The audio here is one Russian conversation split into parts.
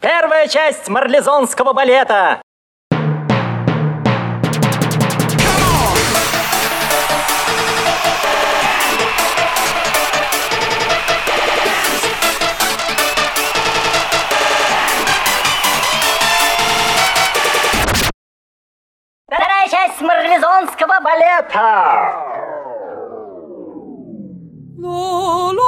Первая часть марлезонского балета. Вторая часть марлезонского балета. No!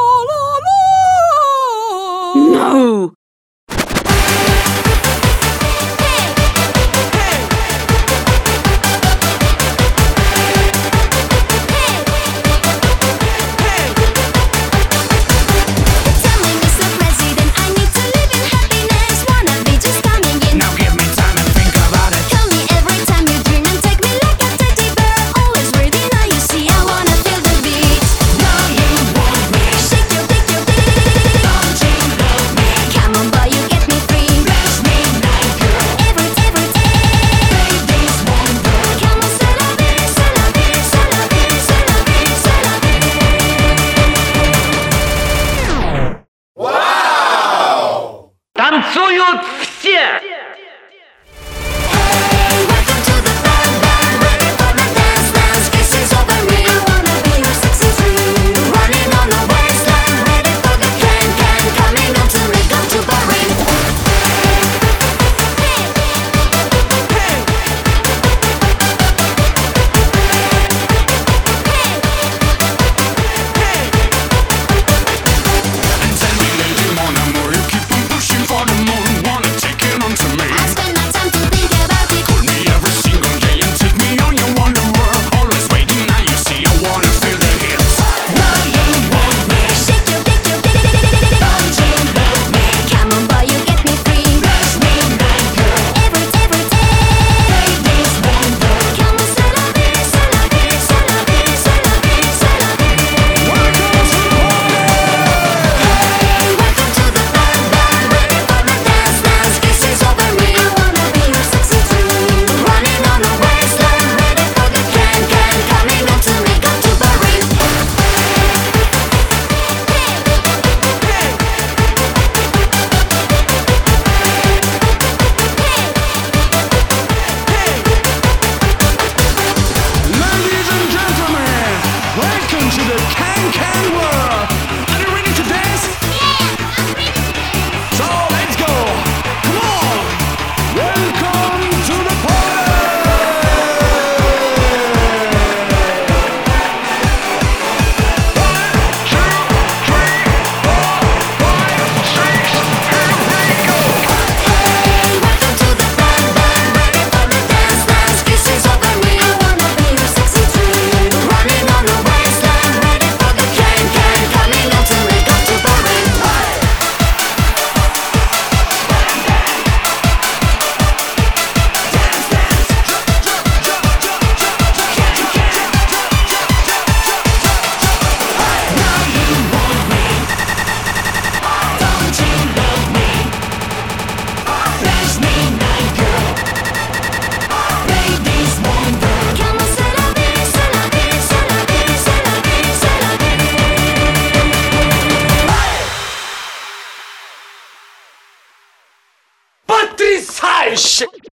shit.